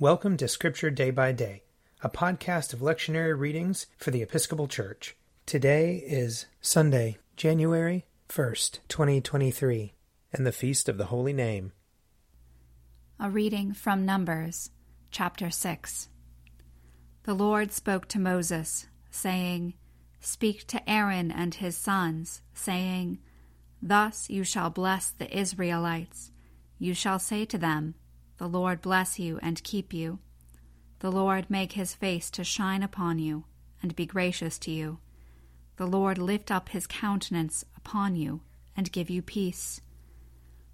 Welcome to Scripture Day by Day, a podcast of lectionary readings for the Episcopal Church. Today is Sunday, January 1st, 2023, and the Feast of the Holy Name. A reading from Numbers, chapter 6. The Lord spoke to Moses, saying, Speak to Aaron and his sons, saying, Thus you shall bless the Israelites. You shall say to them, the Lord bless you and keep you. The Lord make his face to shine upon you and be gracious to you. The Lord lift up his countenance upon you and give you peace.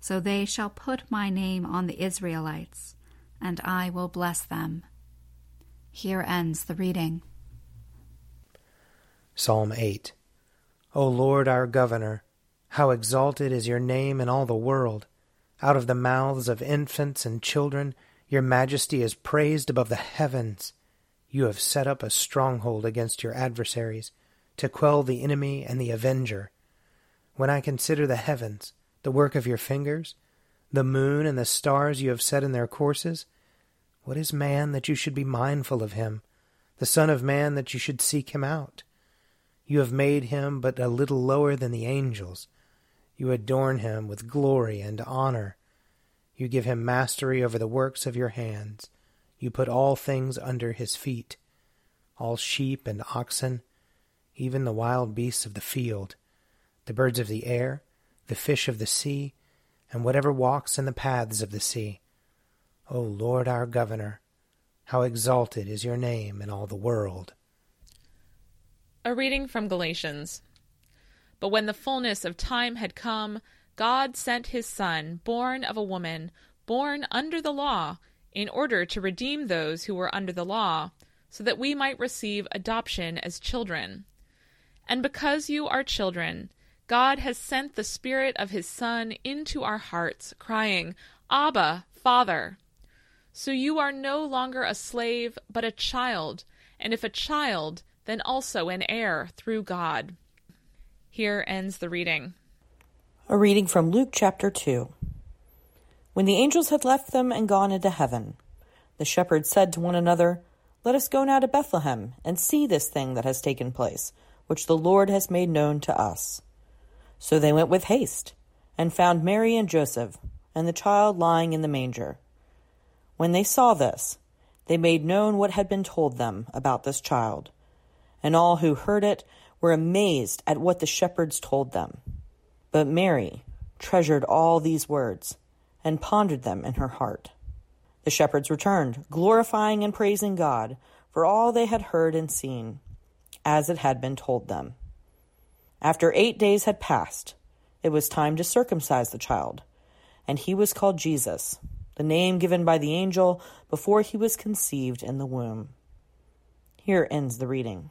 So they shall put my name on the Israelites, and I will bless them. Here ends the reading. Psalm 8 O Lord our Governor, how exalted is your name in all the world! Out of the mouths of infants and children, your majesty is praised above the heavens. You have set up a stronghold against your adversaries, to quell the enemy and the avenger. When I consider the heavens, the work of your fingers, the moon and the stars you have set in their courses, what is man that you should be mindful of him, the Son of Man that you should seek him out? You have made him but a little lower than the angels you adorn him with glory and honor. You give him mastery over the works of your hands. You put all things under his feet all sheep and oxen, even the wild beasts of the field, the birds of the air, the fish of the sea, and whatever walks in the paths of the sea. O Lord our Governor, how exalted is your name in all the world. A reading from Galatians. But when the fullness of time had come, God sent his Son, born of a woman, born under the law, in order to redeem those who were under the law, so that we might receive adoption as children. And because you are children, God has sent the Spirit of his Son into our hearts, crying, Abba, Father. So you are no longer a slave, but a child, and if a child, then also an heir through God. Here ends the reading. A reading from Luke chapter 2. When the angels had left them and gone into heaven, the shepherds said to one another, Let us go now to Bethlehem and see this thing that has taken place, which the Lord has made known to us. So they went with haste and found Mary and Joseph and the child lying in the manger. When they saw this, they made known what had been told them about this child. And all who heard it were amazed at what the shepherds told them. But Mary treasured all these words and pondered them in her heart. The shepherds returned, glorifying and praising God for all they had heard and seen, as it had been told them. After eight days had passed, it was time to circumcise the child, and he was called Jesus, the name given by the angel before he was conceived in the womb. Here ends the reading.